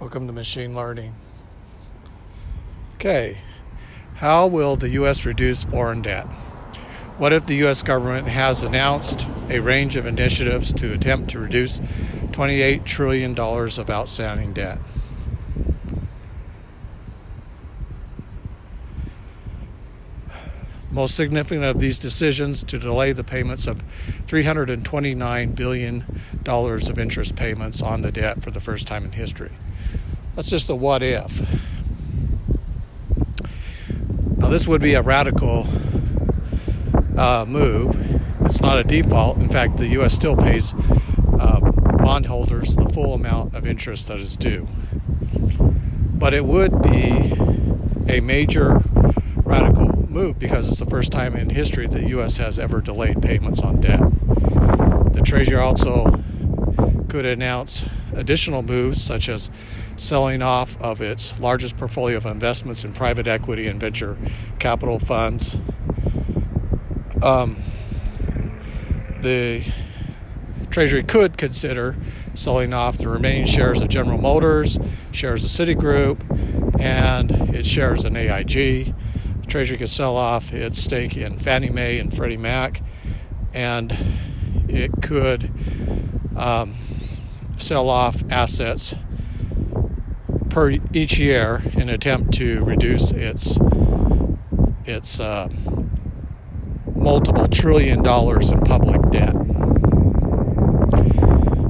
Welcome to machine learning. Okay, how will the U.S. reduce foreign debt? What if the U.S. government has announced a range of initiatives to attempt to reduce $28 trillion of outstanding debt? Most significant of these decisions to delay the payments of $329 billion of interest payments on the debt for the first time in history. That's just a what if. Now, this would be a radical uh, move. It's not a default. In fact, the U.S. still pays uh, bondholders the full amount of interest that is due. But it would be a major radical move because it's the first time in history the U.S. has ever delayed payments on debt. The Treasury also could announce additional moves such as selling off of its largest portfolio of investments in private equity and venture capital funds. Um, the Treasury could consider selling off the remaining shares of General Motors, shares of Citigroup, and its shares in AIG. Treasury could sell off its stake in Fannie Mae and Freddie Mac, and it could um, sell off assets per each year in an attempt to reduce its its uh, multiple trillion dollars in public debt.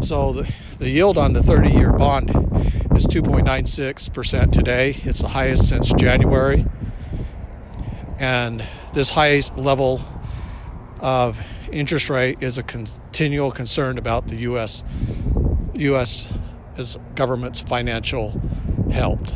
So the, the yield on the 30 year bond is 2.96% today. It's the highest since January. And this high level of interest rate is a continual concern about the U.S. U.S. government's financial health.